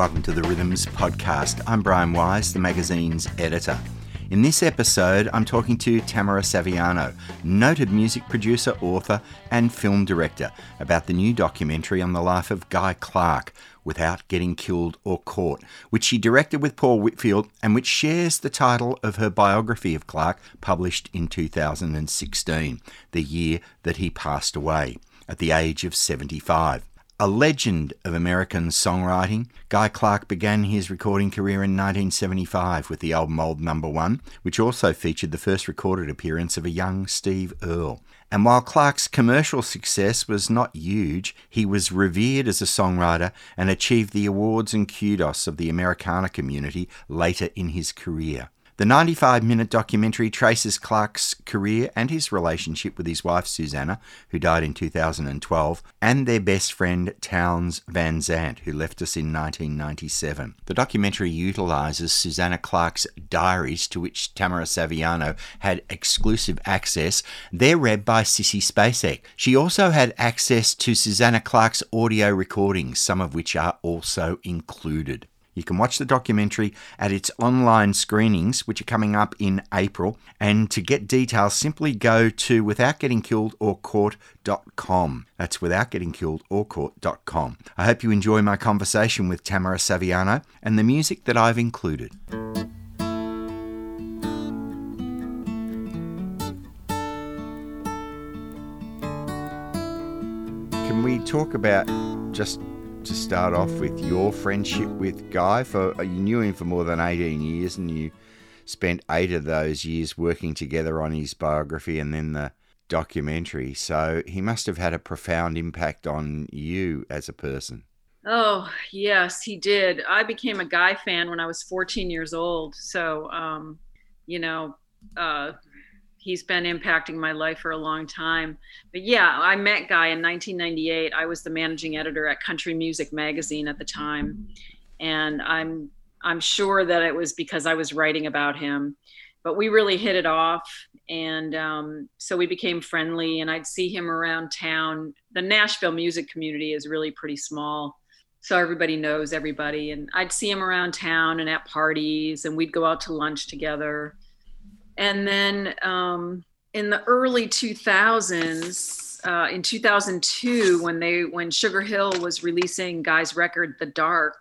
Welcome to the Rhythms Podcast. I'm Brian Wise, the magazine's editor. In this episode, I'm talking to Tamara Saviano, noted music producer, author, and film director, about the new documentary on the life of Guy Clark, Without Getting Killed or Caught, which she directed with Paul Whitfield and which shares the title of her biography of Clark, published in 2016, the year that he passed away at the age of 75. A legend of American songwriting, Guy Clark began his recording career in 1975 with the album Old Number One, which also featured the first recorded appearance of a young Steve Earle. And while Clark's commercial success was not huge, he was revered as a songwriter and achieved the awards and kudos of the Americana community later in his career. The 95 minute documentary traces Clark's career and his relationship with his wife Susanna, who died in 2012, and their best friend Townes Van Zandt, who left us in 1997. The documentary utilises Susanna Clark's diaries, to which Tamara Saviano had exclusive access. They're read by Sissy Spacek. She also had access to Susanna Clark's audio recordings, some of which are also included. You can watch the documentary at its online screenings, which are coming up in April. And to get details, simply go to withoutgettingkilledorcaught.com. That's withoutgettingkilledorcaught.com. I hope you enjoy my conversation with Tamara Saviano and the music that I've included. Can we talk about just to start off with your friendship with Guy. For uh, you knew him for more than eighteen years, and you spent eight of those years working together on his biography and then the documentary. So he must have had a profound impact on you as a person. Oh yes, he did. I became a Guy fan when I was 14 years old. So, um, you know, uh, he's been impacting my life for a long time. But yeah, I met Guy in 1998. I was the managing editor at Country Music Magazine at the time, and I'm I'm sure that it was because I was writing about him. But we really hit it off, and um, so we became friendly. And I'd see him around town. The Nashville music community is really pretty small. So everybody knows everybody. And I'd see him around town and at parties, and we'd go out to lunch together and then um, in the early 2000s, uh, in 2002, when they when Sugar Hill was releasing Guy's record The Dark,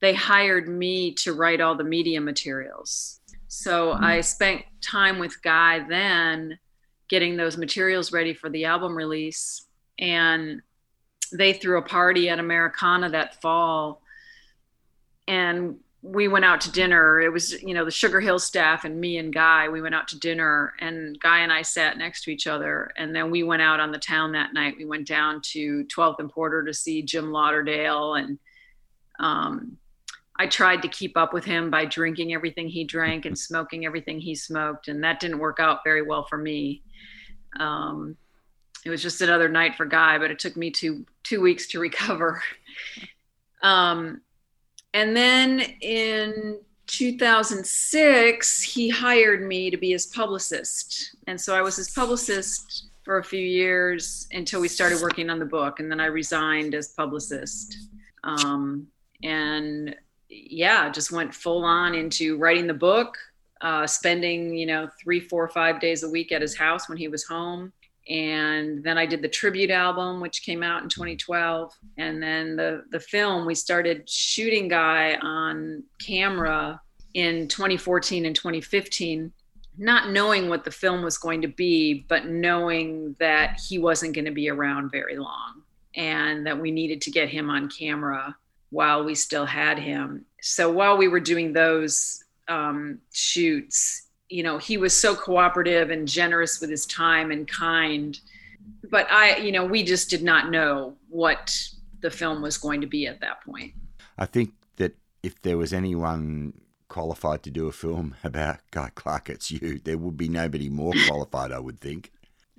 they hired me to write all the media materials. So mm-hmm. I spent time with Guy then, getting those materials ready for the album release, and they threw a party at Americana that fall, and we went out to dinner. It was, you know, the Sugar Hill staff and me and Guy. We went out to dinner, and Guy and I sat next to each other. And then we went out on the town that night. We went down to 12th and Porter to see Jim Lauderdale. And um, I tried to keep up with him by drinking everything he drank and smoking everything he smoked. And that didn't work out very well for me. Um, it was just another night for Guy, but it took me two two weeks to recover. Um, and then in 2006, he hired me to be his publicist. And so I was his publicist for a few years until we started working on the book. And then I resigned as publicist. Um, and yeah, just went full on into writing the book, uh, spending, you know, three, four, five days a week at his house when he was home and then I did the tribute album, which came out in 2012. And then the the film we started shooting Guy on camera in 2014 and 2015, not knowing what the film was going to be, but knowing that he wasn't going to be around very long, and that we needed to get him on camera while we still had him. So while we were doing those um, shoots, you know he was so cooperative and generous with his time and kind. But i you know we just did not know what the film was going to be at that point. I think that if there was anyone qualified to do a film about guy clark it's you. There would be nobody more qualified i would think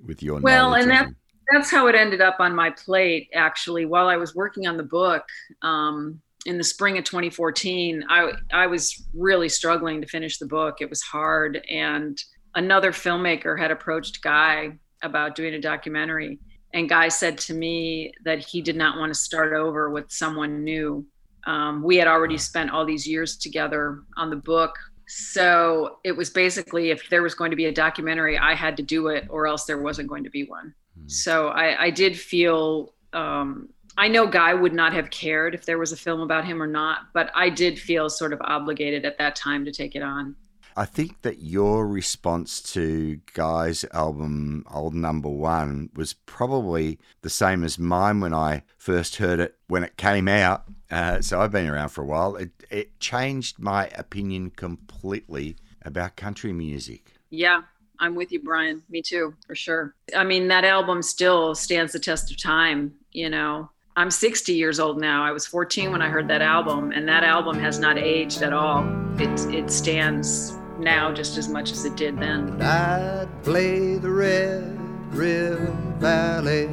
with your name. well and that that's how it ended up on my plate actually while i was working on the book. Um, in the spring of 2014, I I was really struggling to finish the book. It was hard, and another filmmaker had approached Guy about doing a documentary, and Guy said to me that he did not want to start over with someone new. Um, we had already spent all these years together on the book. So it was basically if there was going to be a documentary, I had to do it or else there wasn't going to be one. Mm. So I, I, did feel, um, I know Guy would not have cared if there was a film about him or not, but I did feel sort of obligated at that time to take it on. I think that your response to Guy's album, Old Number One, was probably the same as mine when I first heard it when it came out. Uh, so I've been around for a while. It, it changed my opinion completely about country music. Yeah, I'm with you, Brian. Me too, for sure. I mean, that album still stands the test of time, you know. I'm 60 years old now. I was 14 when I heard that album, and that album has not aged at all. It, it stands now just as much as it did then. I'd play the Red River Valley,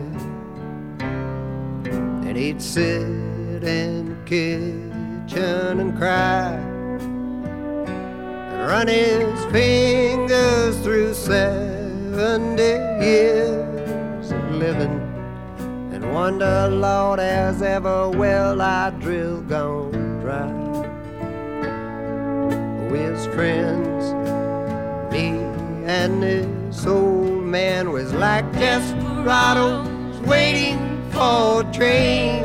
and he'd sit in the kitchen and cry, and run his fingers through 70 years of living. And wonder, Lord, as ever well I drill gone dry his friends. Me and this old man was like desperados waiting for a train.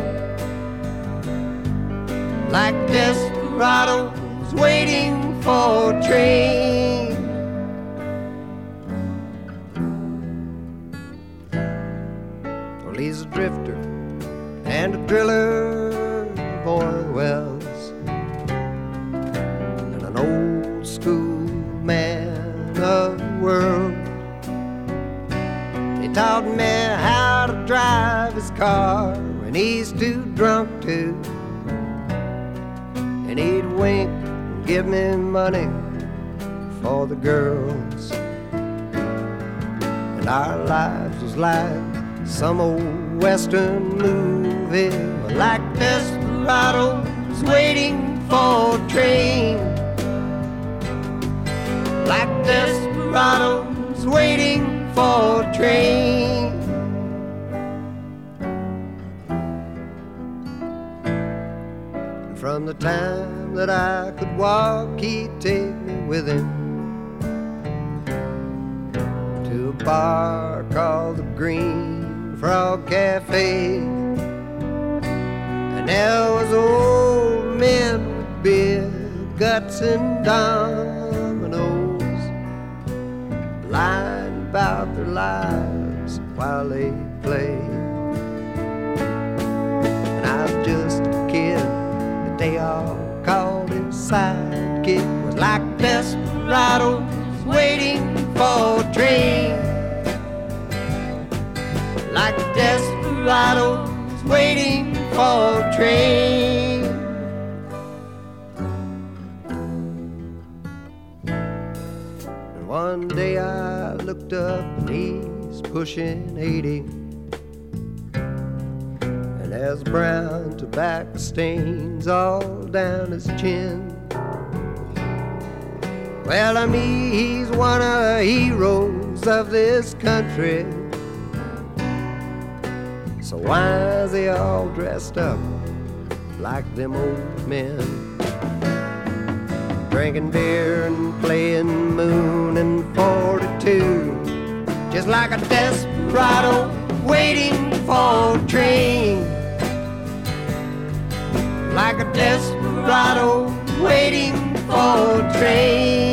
Like desperados waiting for a train. Well, he's a drifter and an old school man of the world. He taught me how to drive his car when he's too drunk to. And he'd wink and give me money for the girls. And our lives was like some old western movie, like desperados waiting for a train. Like desperados waiting for a train. And from the time that I could walk, he'd take me with him to a bar called the Green Frog Cafe. And there was old men with beer, guts, and dominoes. Blind about their lives while they play. And I was just a kid that they all called him sidekick. Was like desperados waiting for a train. Desperados waiting for a train. And one day I looked up and he's pushing 80. And there's brown tobacco stains all down his chin. Well, I mean, he's one of the heroes of this country. So why is he all dressed up like them old men? drinking beer and playing moon and 42. Just like a desperado waiting for a train. Like a desperado waiting for a train.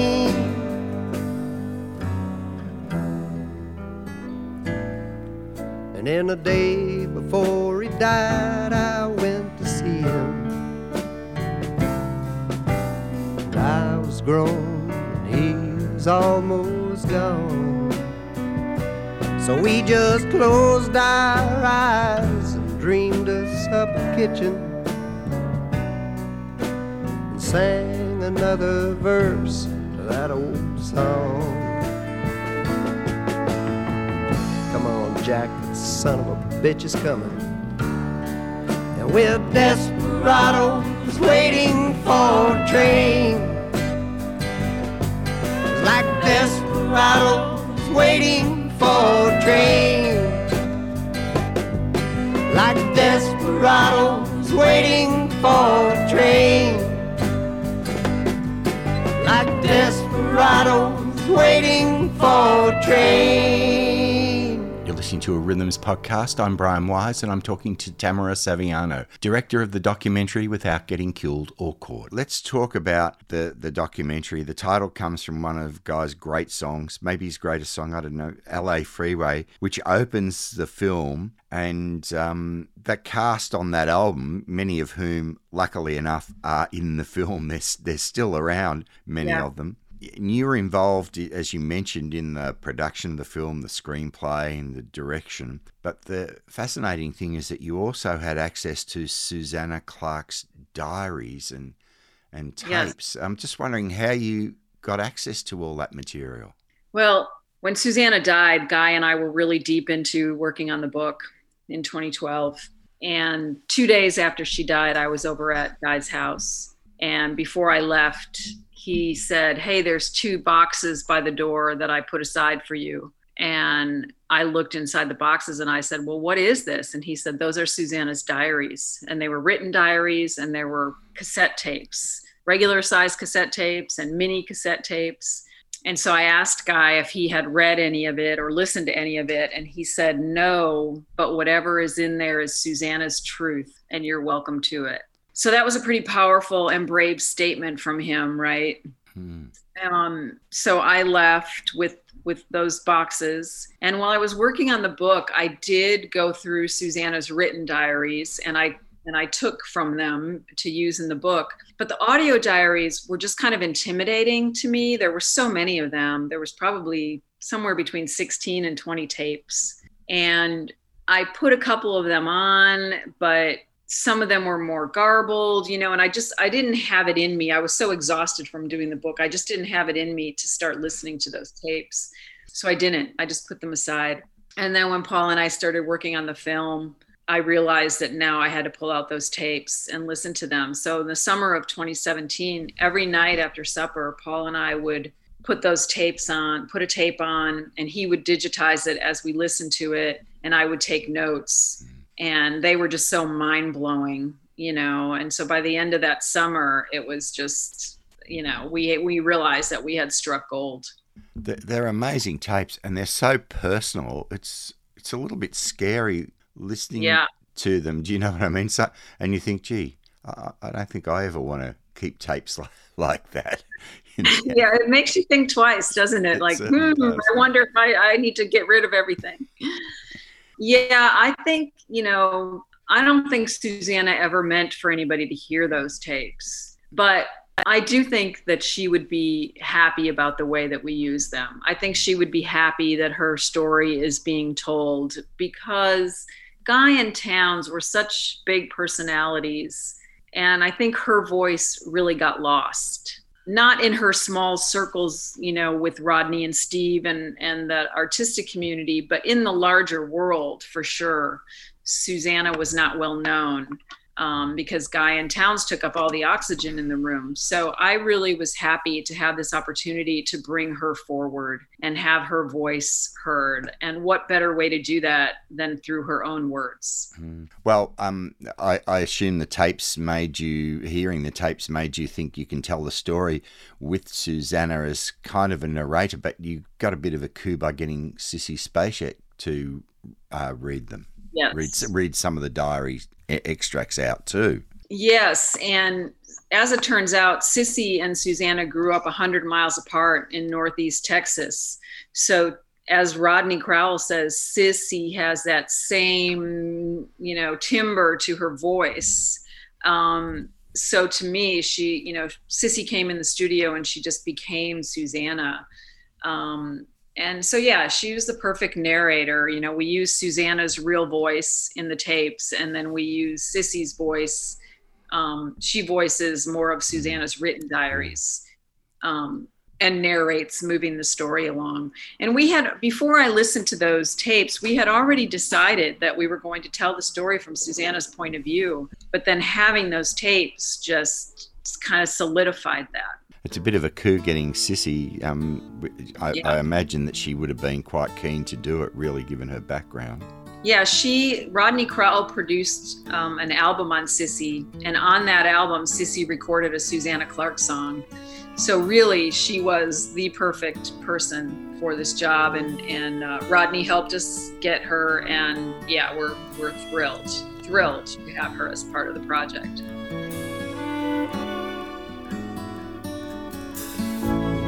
And in the day before he died, I went to see him. And I was grown and he's almost gone. So we just closed our eyes and dreamed us up a kitchen and sang another verse to that old song. Jack, son of a bitch is coming. And we're desperados waiting for a train like desperados waiting for a train. Like desperados waiting for a train. Like desperados waiting for a train. Listening to a Rhythms podcast. I'm Brian Wise and I'm talking to Tamara Saviano, director of the documentary Without Getting Killed or Caught. Let's talk about the, the documentary. The title comes from one of Guy's great songs, maybe his greatest song, I don't know, LA Freeway, which opens the film. And um, that cast on that album, many of whom, luckily enough, are in the film, they're, they're still around, many Yeah. of them you were involved, as you mentioned, in the production of the film, the screenplay, and the direction. But the fascinating thing is that you also had access to Susanna Clark's diaries and and Yes. tapes. I'm just wondering how you got access to all that material. Well, when Susanna died, Guy and I were really deep into working on the book in 2012. And two days after she died, I was over at Guy's house. And before I left, he said, Hey, there's two boxes by the door that I put aside for you. And I looked inside the boxes and I said, Well, what is this? And he said, Those are Susanna's diaries. And they were written diaries and there were cassette tapes, regular size cassette tapes and mini cassette tapes. And so I asked Guy if he had read any of it or listened to any of it. And he said, no, but whatever is in there is Susanna's truth, and you're welcome to it. So that was a pretty powerful and brave statement from him, right? Hmm. um, so I left with with those boxes. And while I was working on the book, I did go through Susanna's written diaries, and I and I took from them to use in the book. But the audio diaries were just kind of intimidating to me. There were so many of them. There was probably somewhere between 16 and 20 tapes. And I put a couple of them on, but some of them were more garbled, you know, and I just I didn't have it in me. I was so exhausted from doing the book. I just didn't have it in me to start listening to those tapes. So I didn't. I just put them aside. And then when Paul and I started working on the film, I realized that now I had to pull out those tapes and listen to them. So in the summer of 2017, every night after supper, Paul and I would put those tapes on, put a tape on, and he would digitize it as we listened to it, and I would take notes. And they were just so mind blowing, you know. And so by the end of that summer, it was just, you know, we we realized that we had struck gold. They're, amazing tapes, and they're so personal. It's it's a little bit scary listening Yeah. to them. Do you know what I mean? So, and you think, gee, I, I don't think I ever want to keep tapes like, like that. Yeah, it makes you think twice, doesn't it? It like, hmm, does. I wonder if I, I need to get rid of everything. yeah, I think, you know, I don't think Susanna ever meant for anybody to hear those takes, but I do think that she would be happy about the way that we use them. I think she would be happy that her story is being told because Guy and Townes were such big personalities. And I think her voice really got lost not in her small circles, you know, with Rodney and Steve and and the artistic community, but in the larger world for sure. Susanna was not well known um, because Guy and Townes took up all the oxygen in the room. So I really was happy to have this opportunity to bring her forward and have her voice heard. And what better way to do that than through her own words? Mm. Well, um, I, I assume the tapes made you, hearing the tapes made you think you can tell the story with Susanna as kind of a narrator, but you got a bit of a coup by getting Sissy Spacek to uh, read them, Yes. read, read some of the diary e- extracts out too. Yes, and as it turns out, Sissy and Susanna grew up 100 miles apart in Northeast Texas. So, as Rodney Crowell says, Sissy has that same, you know, timbre to her voice. Um, so to me, she, you know, Sissy came in the studio and she just became Susanna. Um, and so yeah she was the perfect narrator. You know we use susanna's real voice in the tapes and then we use sissy's voice. Um, she voices more of susanna's written diaries um, and narrates moving the story along. And we had before i listened to those tapes we had already decided that we were going to tell the story from susanna's point of view but then having those tapes just kind of solidified that It's a bit of a coup getting Sissy. Um, I, Yeah. I imagine that she would have been quite keen to do it, really, given her background. Yeah, she Rodney Crowell produced um, an album on Sissy, and on that album, Sissy recorded a Susanna Clark song. So really, she was the perfect person for this job, and and uh, Rodney helped us get her, and yeah, we're we're thrilled, thrilled to have her as part of the project.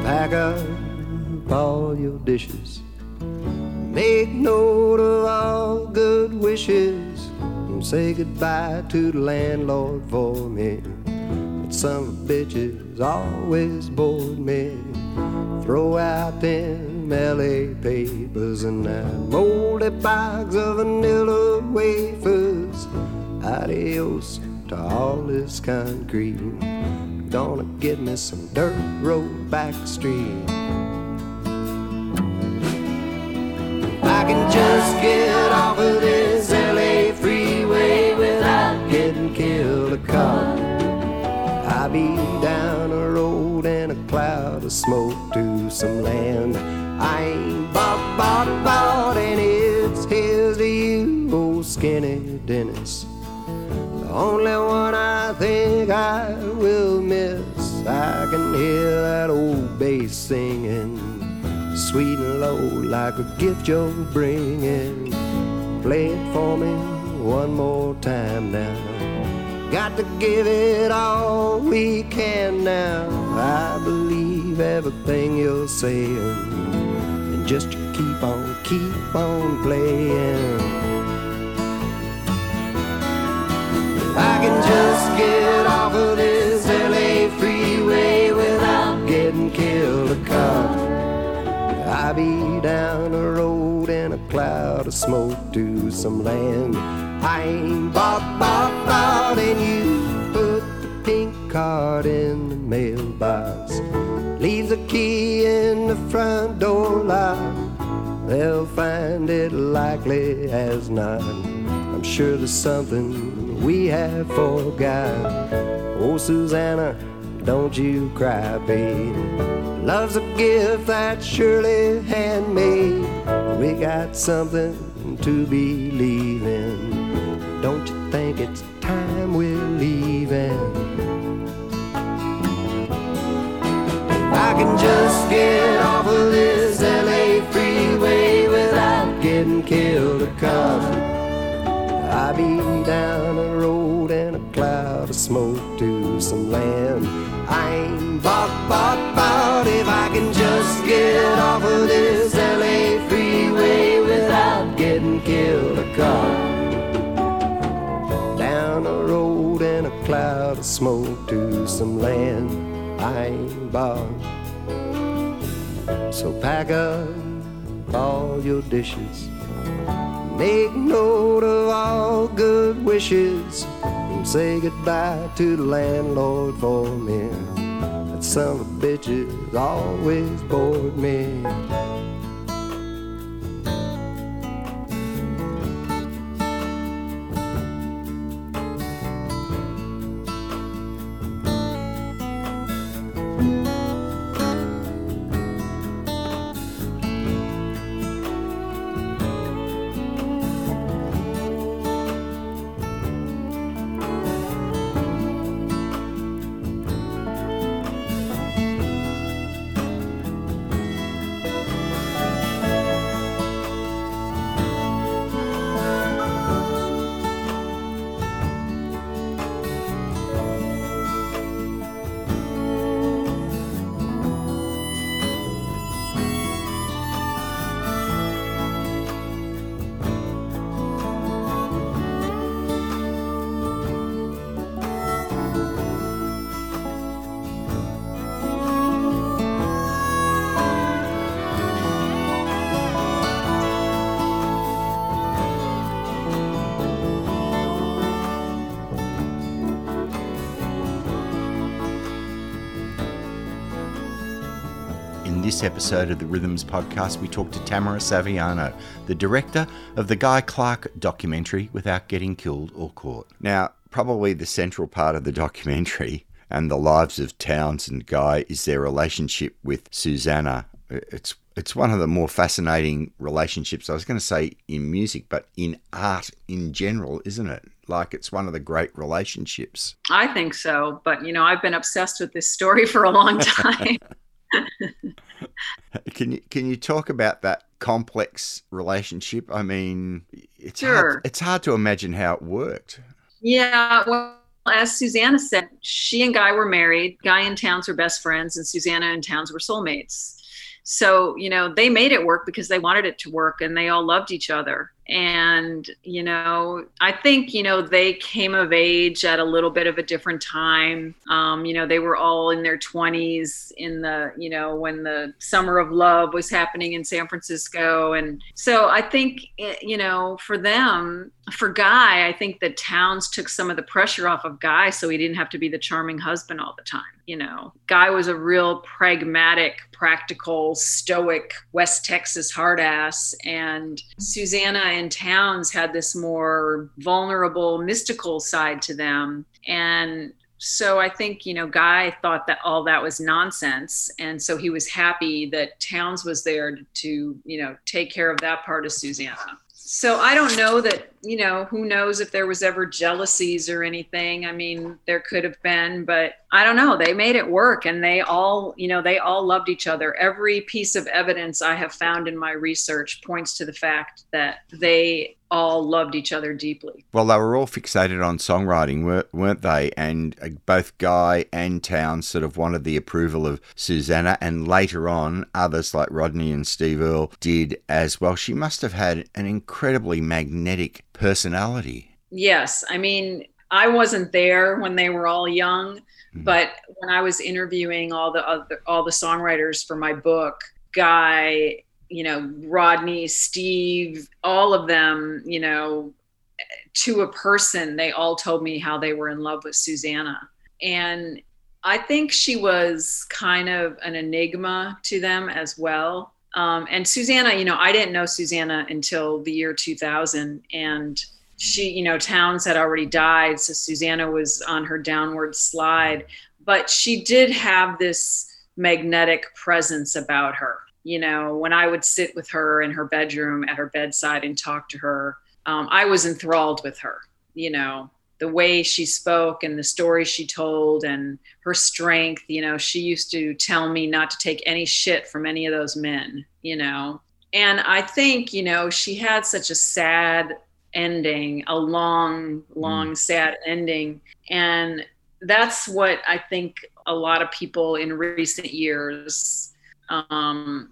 Pack up all your dishes. Make note of all good wishes. And say goodbye to the landlord for me. But some bitches always bored me. Throw out them LA papers and that moldy bags of vanilla wafers. Adios to all this concrete. Gonna give me some dirt road back street. I can just get off of this LA freeway without getting killed a car. I'll be down a road in a cloud of smoke to some land. I ain't bought, bought, bought, and it's his to you, old skinny Dennis. The only one I think I will miss. Can hear that old bass singing, sweet and low, like a gift you're bringing. Play it for me one more time now. Got to give it all we can now. I believe everything you're saying, and just keep on, keep on playing. I can just get off of this getting a car. I be down the road in a cloud of smoke to some land. I ain't bought, bought, bought, and you put the pink card in the mailbox. Leave the key in the front door lock. They'll find it likely as not. I'm sure there's something we have forgot. Oh, Susanna, don't you cry, babe. Love's a gift that's surely handmade. We got something to believe in. Don't you think it's time we're leaving? I can just get off of this LA freeway without getting killed or caught. I'll be down the road in a cloud of smoke to some land. I ain't bought, bought, bought if I can just get off of this LA freeway without getting killed or caught. Down a road in a cloud of smoke to some land. I ain't bought. So pack up all your dishes. Make note of all good wishes say goodbye to the landlord for me. That son of a bitch always bored me. This episode of the Rhythms podcast, we talk to Tamara Saviano, the director of the Guy Clark documentary Without Getting Killed or Caught. Now, probably the central part of the documentary and the lives of Townes and Guy is their relationship with Susanna it's it's one of the more fascinating relationships. I was going to say in music, but in art in general, isn't it? Like it's one of the great relationships. I think so, but you know, I've been obsessed with this story for a long time. can you can you talk about that complex relationship? I mean, it's Sure. hard, it's hard to imagine how it worked. Yeah, well, as Susanna said, she and Guy were married. Guy and Townes were best friends, and Susanna and Townes were soulmates. So, you know, they made it work because they wanted it to work and they all loved each other. And, you know, I think, you know, they came of age at a little bit of a different time. Um, you know, they were all in their 20s in the, you know, when the summer of love was happening in San Francisco. And so I think, eh, you know, for them, for Guy, I think that Townes took some of the pressure off of Guy so he didn't have to be the charming husband all the time. You know, Guy was a real pragmatic, practical, stoic West Texas hard ass. And Susanna and Townes had this more vulnerable, mystical side to them. And so I think, you know, Guy thought that all that was nonsense. And so he was happy that Townes was there to, you know, take care of that part of Susanna so I don't know that, you know, who knows if there was ever jealousies or anything. I mean, there could have been, but I don't know. They made it work and they all, you know, they all loved each other. Every piece of evidence I have found in my research points to the fact that they all loved each other deeply. Well, they were all fixated on songwriting, weren't they? And uh, both Guy and Townes sort of wanted the approval of Susanna, and later on, others like Rodney and Steve Earle did as well. She must have had an incredibly magnetic personality. Yes. I mean, I wasn't there when they were all young, Mhm. but when I was interviewing all the other, all the songwriters for my book, Guy, you know, Rodney, Steve, all of them, you know, to a person, they all told me how they were in love with Susanna. And I think she was kind of an enigma to them as well. Um, and Susanna, you know, I didn't know Susanna until the year 2000. And she, you know, Townes had already died. So Susanna was on her downward slide. But she did have this magnetic presence about her. You know, when I would sit with her in her bedroom at her bedside and talk to her, um, I was enthralled with her. You know, the way she spoke and the stories she told and her strength. You know, she used to tell me not to take any shit from any of those men, you know. And I think, you know, she had such a sad ending, a long, long, sad ending. And that's what I think a lot of people in recent years um,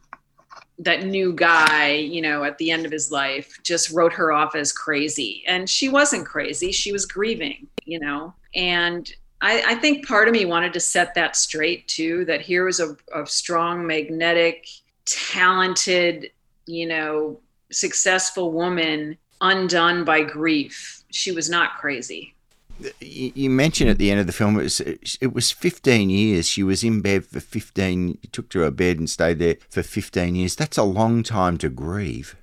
that new guy, you know, at the end of his life just wrote her off as crazy. And she wasn't crazy. She was grieving, you know. And I, I think part of me wanted to set that straight too, that here was a, a strong, magnetic, talented, you know, successful woman undone by grief. She was not crazy. You mentioned at the end of the film it was it was 15 years. She was in bed for 15. You took to her bed and stayed there for 15 years. That's a long time to grieve.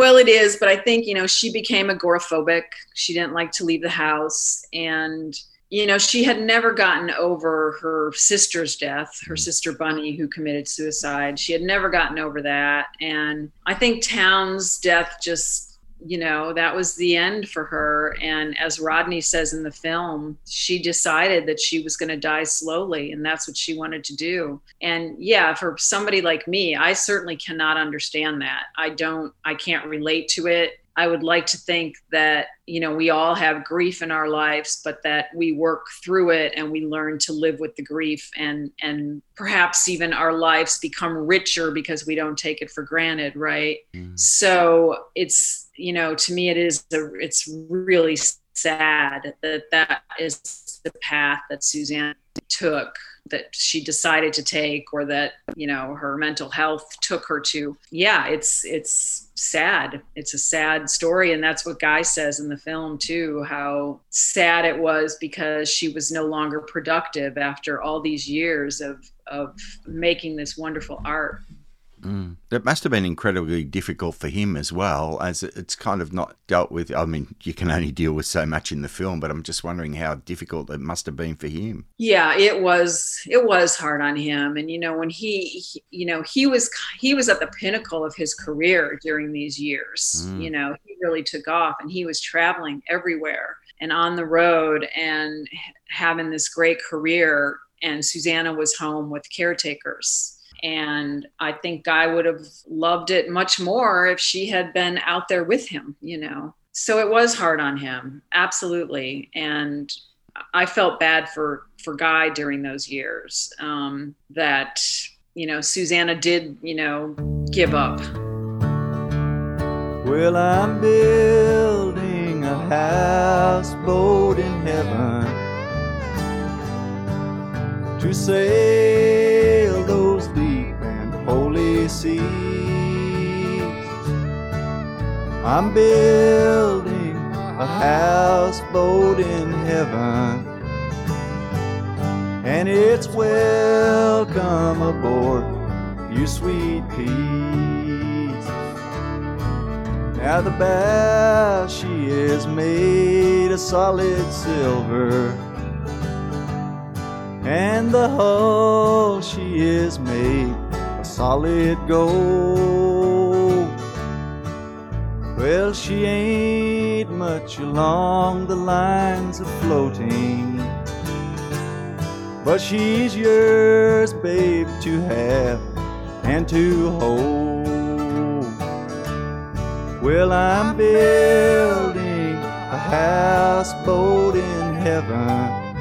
Well, it is, but I think, you know, she became agoraphobic. She didn't like to leave the house. And, you know, she had never gotten over her sister's death, her mm. sister Bunny, who committed suicide. She had never gotten over that. And I think Townes' death just, you know, that was the end for her. And as Rodney says in the film, she decided that she was going to die slowly, and that's what she wanted to do. And yeah, for somebody like me, I certainly cannot understand that. I don't, I can't relate to it. I would like to think that, you know, we all have grief in our lives, but that we work through it and we learn to live with the grief and and perhaps even our lives become richer because we don't take it for granted, right? Mm. So it's, you know, to me it is a, it's really sad that that is the path that Suzanne took that she decided to take or that you know her mental health took her to. Yeah it's it's sad. It's a sad story. And that's what guy says in the film too how sad it was because she was no longer productive after all these years of of making this wonderful art Mm. It must have been incredibly difficult for him as well, as it's kind of not dealt with. I mean, you can only deal with so much in the film, but I'm just wondering how difficult it must have been for him. Yeah, it was. It was hard on him, and you know, when he, you know, he was he was at the pinnacle of his career during these years. Mm. You know, he really took off, and he was traveling everywhere and on the road and having this great career. And Susanna was home with caretakers and I think Guy would have loved it much more if she had been out there with him, you know. So it was hard on him, absolutely. And I felt bad for for Guy during those years um, that you know Susanna did you know give up. Well, I'm building a houseboat in heaven to those holy seas. I'm building a houseboat in heaven, and it's welcome aboard, you sweet peas. Now the bow she is made of solid silver and the hull she is made solid gold. Well, she ain't much along the lines of floating, but she's yours, babe, to have and to hold. Well, I'm building a houseboat in heaven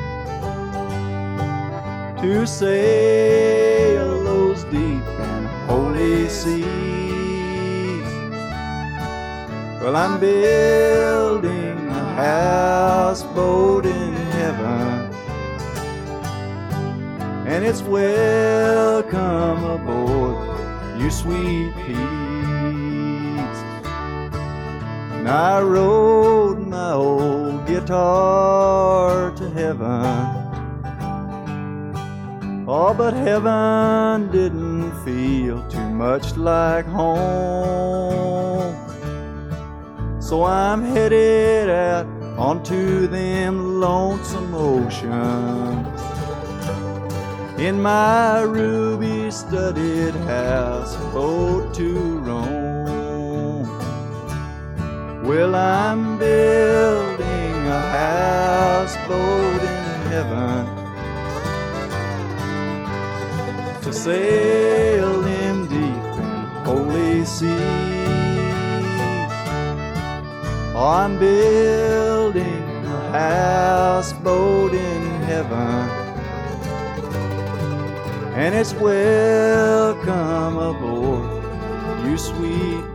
to sail deep and holy seas. Well, I'm building a houseboat in heaven, and it's welcome aboard, you sweet peas. And I rode my old guitar to heaven. Oh, but heaven didn't feel too much like home. So I'm headed out onto them lonesome oceans. In my ruby studded house, boat to roam. Well, I'm building a houseboat in heaven to sail in deep holy seas. I'm building a houseboat in heaven, and it's welcome aboard, you sweet.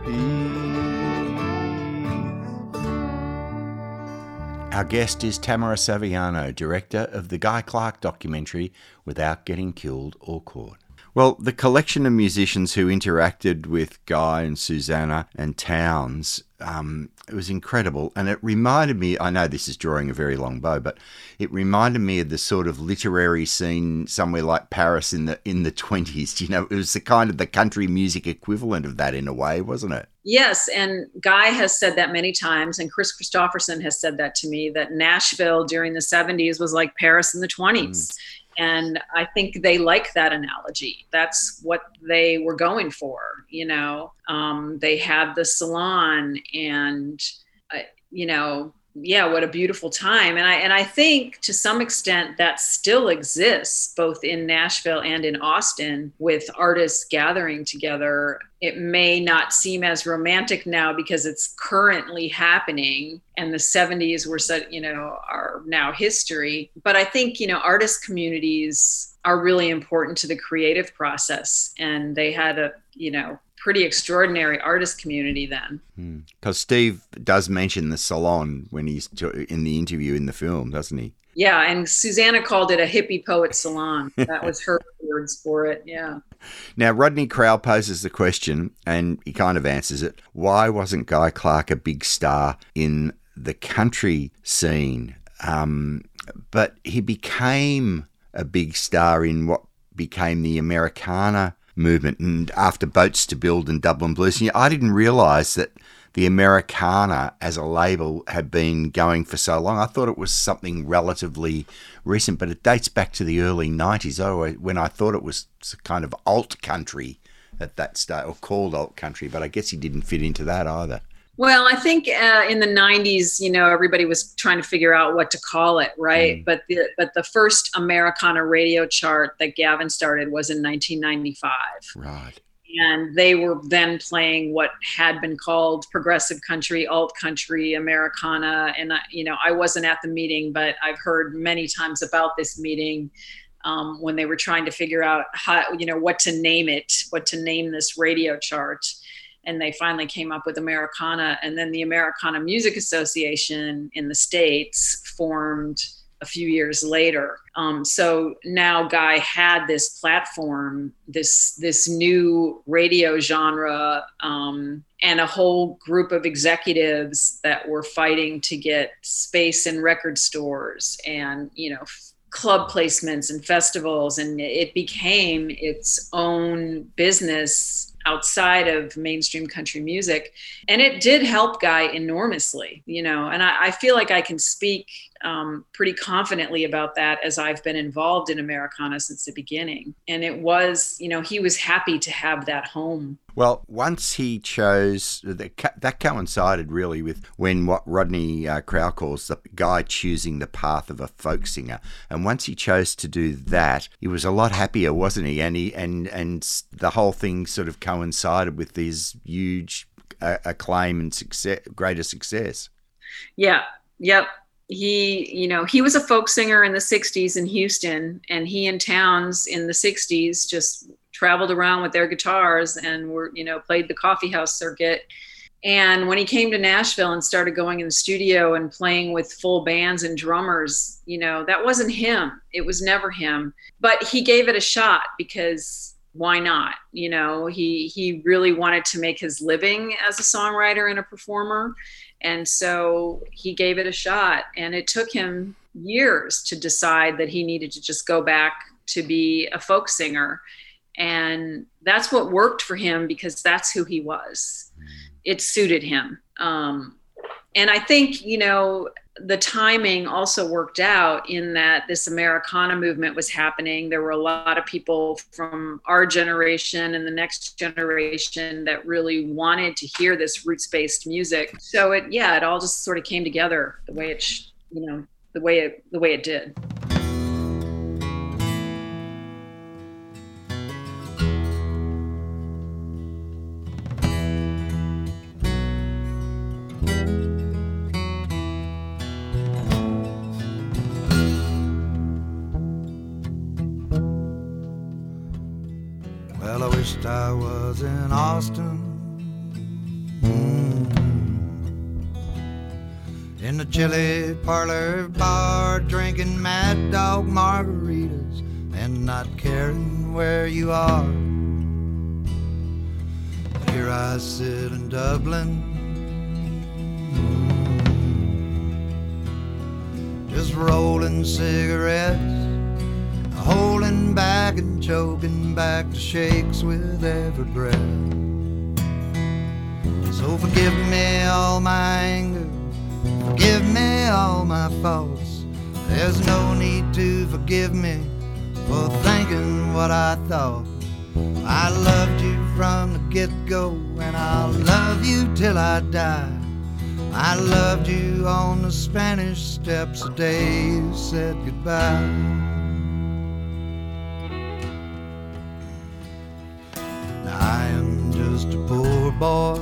Our guest is Tamara Saviano, director of the Guy Clark documentary Without Getting Killed or Caught. Well, the collection of musicians who interacted with Guy and Susanna and Towns, um, it was incredible. And it reminded me, I know this is drawing a very long bow, but it reminded me of the sort of literary scene somewhere like Paris in the in the 20s. You know, it was the kind of the country music equivalent of that in a way, wasn't it? Yes, and Guy has said that many times, and Kris Kristofferson has said that to me that Nashville during the 70s was like Paris in the 20s. Mm and i think they like that analogy. That's what they were going for you know? Um, they had the salon and uh, you know yeah what a beautiful time. And i and i think to some extent that still exists both in nashville and in austin with artists gathering together. It may not seem as romantic now because it's currently happening and the 70s were such you know are now history but i think you know artist communities are really important to the creative process and they had a you know pretty extraordinary artist community then. Because hmm. Steve does mention the salon when he's in the interview in the film, doesn't he? Yeah, and Susanna called it a hippie poet salon. That was her words for it. Yeah. Now, Rodney Crowell poses the question, and he kind of answers it why wasn't Guy Clark a big star in the country scene? Um, but he became a big star in what became the Americana movement and after Boats to Build and Dublin Blues. And I didn't realise that the Americana as a label had been going for so long. I thought it was something relatively recent, but it dates back to the early 90s oh, when I thought it was kind of alt country at that stage, or called alt country, but I guess he didn't fit into that either. Well, I think uh, in the '90s, you know, everybody was trying to figure out what to call it, right? Mm. But the but the first Americana radio chart that Gavin started was in 1995. Right and they were then playing what had been called progressive country, alt country, Americana. And I, you know, I wasn't at the meeting, but I've heard many times about this meeting um, when they were trying to figure out how, you know, what to name it, what to name this radio chart. And they finally came up with Americana, and then the Americana Music Association in the states formed a few years later. Um, so now Guy had this platform, this this new radio genre, um, and a whole group of executives that were fighting to get space in record stores and you know club placements and festivals, and it became its own business outside of mainstream country music. And it did help Guy enormously, you know, and I, I feel like I can speak um, pretty confidently about that as I've been involved in Americana since the beginning. And it was, you know, he was happy to have that home. Well, once he chose, that coincided really with when what Rodney uh, Crowell calls the guy choosing the path of a folk singer. And once he chose to do that, he was a lot happier, wasn't he? And he and and the whole thing sort of coincided with his huge uh, acclaim and success, greater success. Yeah. Yep he you know he was a folk singer in the 60s in houston and he and Townes in the 60s just traveled around with their guitars and were you know played the coffee house circuit. And when he came to nashville and started going in the studio and playing with full bands and drummers you know that wasn't him. It was never him. But he gave it a shot because why not you know he he really wanted to make his living as a songwriter and a performer and so he gave it a shot. And it took him years to decide that he needed to just go back to be a folk singer. And that's what worked for him because that's who he was. It suited him. Um, and I think, you know, the timing also worked out in that this Americana movement was happening. There were a lot of people from our generation and the next generation that really wanted to hear this roots based music. So it, yeah, it all just sort of came together the way it, you know, the way it, the way it did. In Austin. Mm. In the chili parlor bar, drinking mad dog margaritas and not caring where you are. Here I sit in Dublin. Mm. Just rolling cigarettes holding back and choking back the shakes with every breath. So forgive me all my anger, forgive me all my faults. There's no need to forgive me for thinking what I thought. I loved you from the get go, and I'll love you till I die. I loved you on the Spanish steps the day you said goodbye. Boy.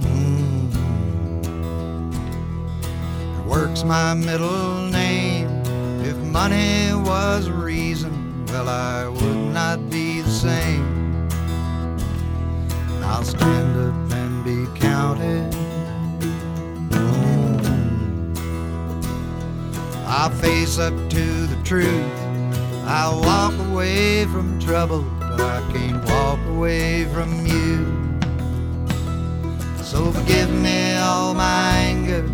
Mm-hmm. Works my middle name. If money was a reason, well, I would not be the same. I'll stand up and be counted. Mm-hmm. I'll face up to the truth. I'll walk away from trouble, but I can't walk away from you. So forgive me all my anger,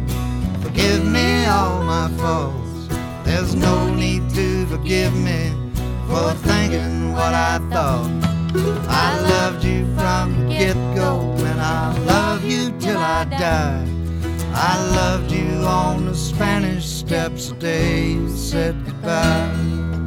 forgive me all my faults. There's no need to forgive me for thinking what I thought. I loved you from the get go, and I'll love you till I die. I loved you on the Spanish steps the day you said goodbye.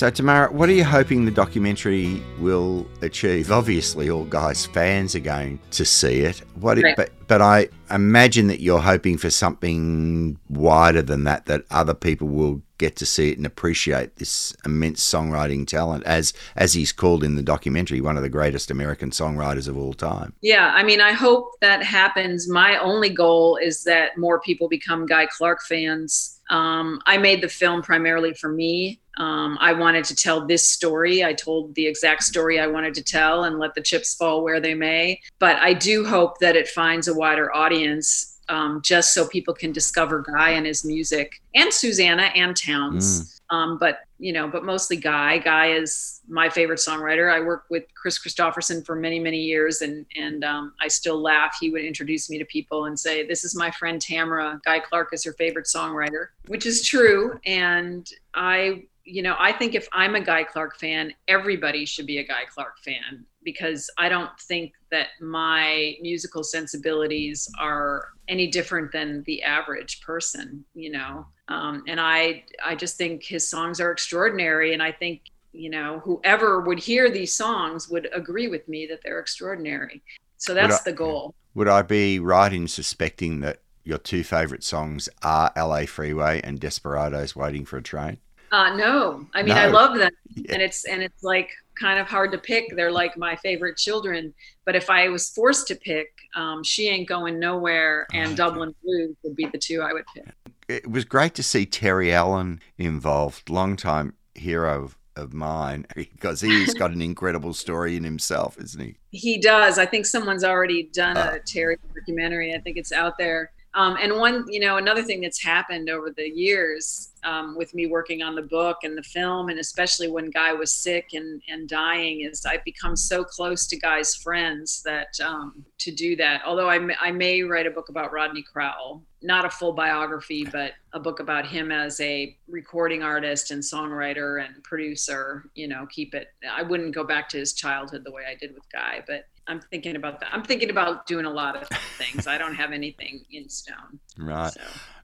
So, Tamara, what are you hoping the documentary will achieve? Obviously, all Guy's fans are going to see it. What, it, but but I imagine that you're hoping for something wider than that. That other people will get to see it and appreciate this immense songwriting talent, as as he's called in the documentary, one of the greatest American songwriters of all time. Yeah, I mean, I hope that happens. My only goal is that more people become Guy Clark fans. Um, I made the film primarily for me. Um, I wanted to tell this story. I told the exact story I wanted to tell and let the chips fall where they may. But I do hope that it finds a wider audience um, just so people can discover Guy and his music and Susanna and Townes. Um, but you know, but mostly Guy. Guy is my favorite songwriter. I worked with Kris Kristofferson for many, many years, and and um, I still laugh. He would introduce me to people and say, "This is my friend Tamara. Guy Clark is her favorite songwriter," which is true. And I, you know, I think if I'm a Guy Clark fan, everybody should be a Guy Clark fan because I don't think that my musical sensibilities are any different than the average person. You know, um, and I I just think his songs are extraordinary, and I think you know whoever would hear these songs would agree with me that they're extraordinary. So that's I- the goal. Would I be right in suspecting that your two favorite songs are "L.A. Freeway" and "Desperados Waiting for a Train"? Uh, no, I mean I love them, Yeah. and it's and it's like kind of hard to pick. They're like my favorite children. But if I was forced to pick, um, "She Ain't Going Nowhere" and Okay. "Dublin Blues" would be the two I would pick. it was great to see Terry Allen involved, longtime hero of, mine, because he's got an incredible story in himself, isn't he? He does. I think someone's already done Uh. a Terry documentary. I think it's out there. Um, and one, you know, another thing that's happened over the years um, with me working on the book and the film, and especially when Guy was sick and, and dying, is I've become so close to Guy's friends that um, to do that. Although I, may- I may write a book about Rodney Crowell, not a full biography, but a book about him as a recording artist and songwriter and producer. You know, keep it. I wouldn't go back to his childhood the way I did with Guy, but I'm thinking about that. I'm thinking about doing a lot of things. I don't have anything in stone. Right. So.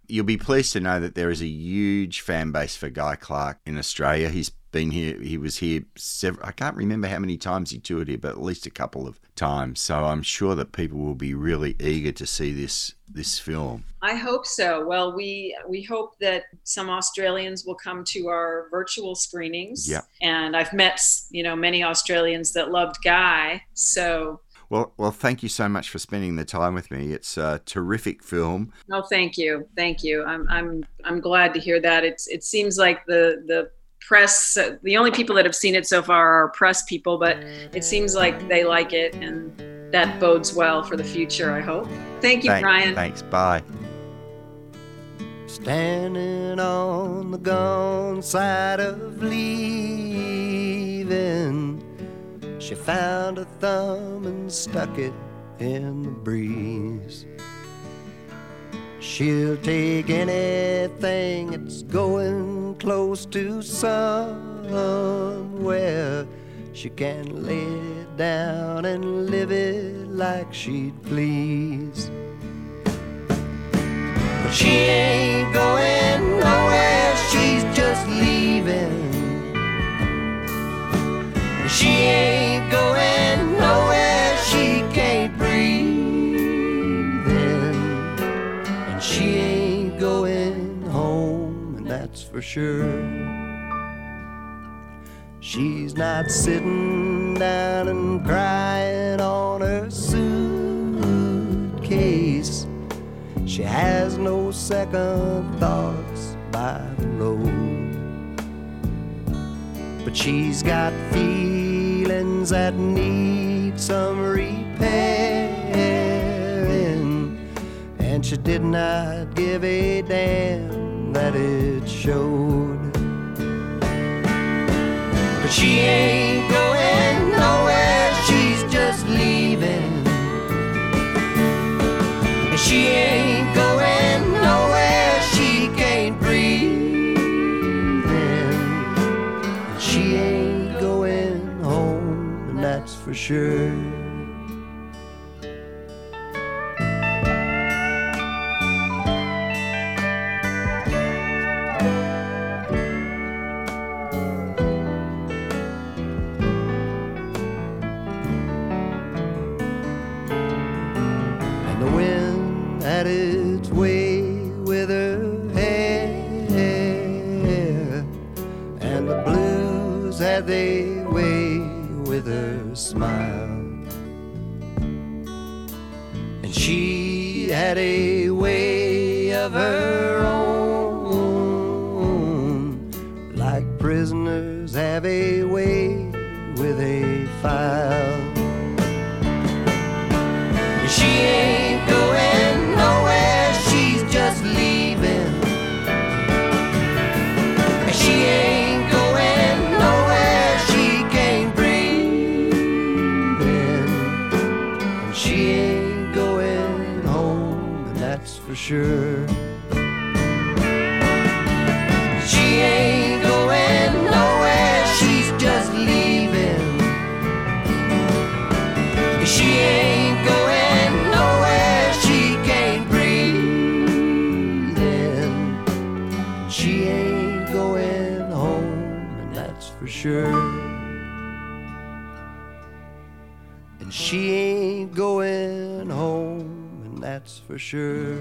You'll be pleased to know that there is a huge fan base for Guy Clark in Australia. He's been here, he was here several, I can't remember how many times he toured here, but at least a couple of times. So I'm sure that people will be really eager to see this this film. I hope so. Well, we we hope that some Australians will come to our virtual screenings. Yeah. And I've met you know many Australians that loved Guy. So Well, well, thank you so much for spending the time with me. It's a terrific film. no, thank you, thank you. I'm I'm I'm glad to hear that. It's it seems like the the press the only people that have seen it so far are press people but it seems like they like it and that bodes well for the future i hope thank you Thank- brian Thanks. Bye. Standing on the gone side of leaving, she found a thumb and stuck it in the breeze. She'll take anything that's going close to somewhere. She can lay it down and live it like she'd please. But she ain't going nowhere, she's just leaving. She ain't sure. She's not sitting down and crying on her suitcase. She has no second thoughts by the road. But she's got feelings that need some repairing. And she did not give a damn that it showed. But she ain't going nowhere, she's just leaving. And she ain't going nowhere, she can't breathe. And she ain't going home, and that's for sure. And she ain't going home, and that's for sure.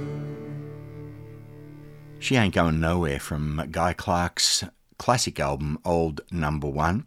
She Ain't Going Nowhere from Guy Clark's classic album Old Number One.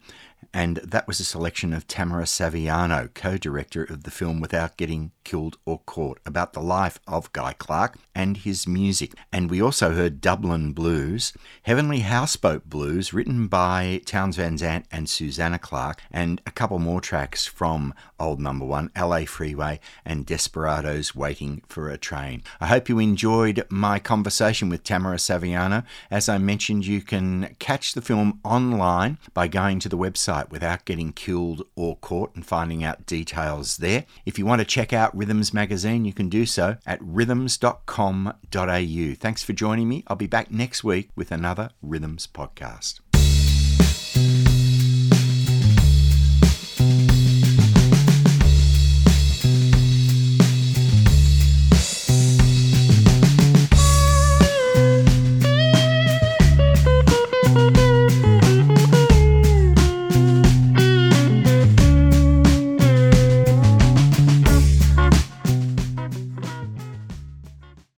And that was a selection of Tamara Saviano, co director of the film Without Getting Killed or Caught, about the life of Guy Clark and his music. And we also heard Dublin Blues, Heavenly Houseboat Blues, written by Townes Van Zandt and Susanna Clark, and a couple more tracks from Old Number One, LA Freeway, and Desperados Waiting for a Train. I hope you enjoyed my conversation with Tamara Saviano. As I mentioned, you can catch the film online by going to the website without getting killed or caught and finding out details there. If you want to check out Rhythms magazine, you can do so at rhythms.com.au. Thanks for joining me. I'll be back next week with another Rhythms podcast.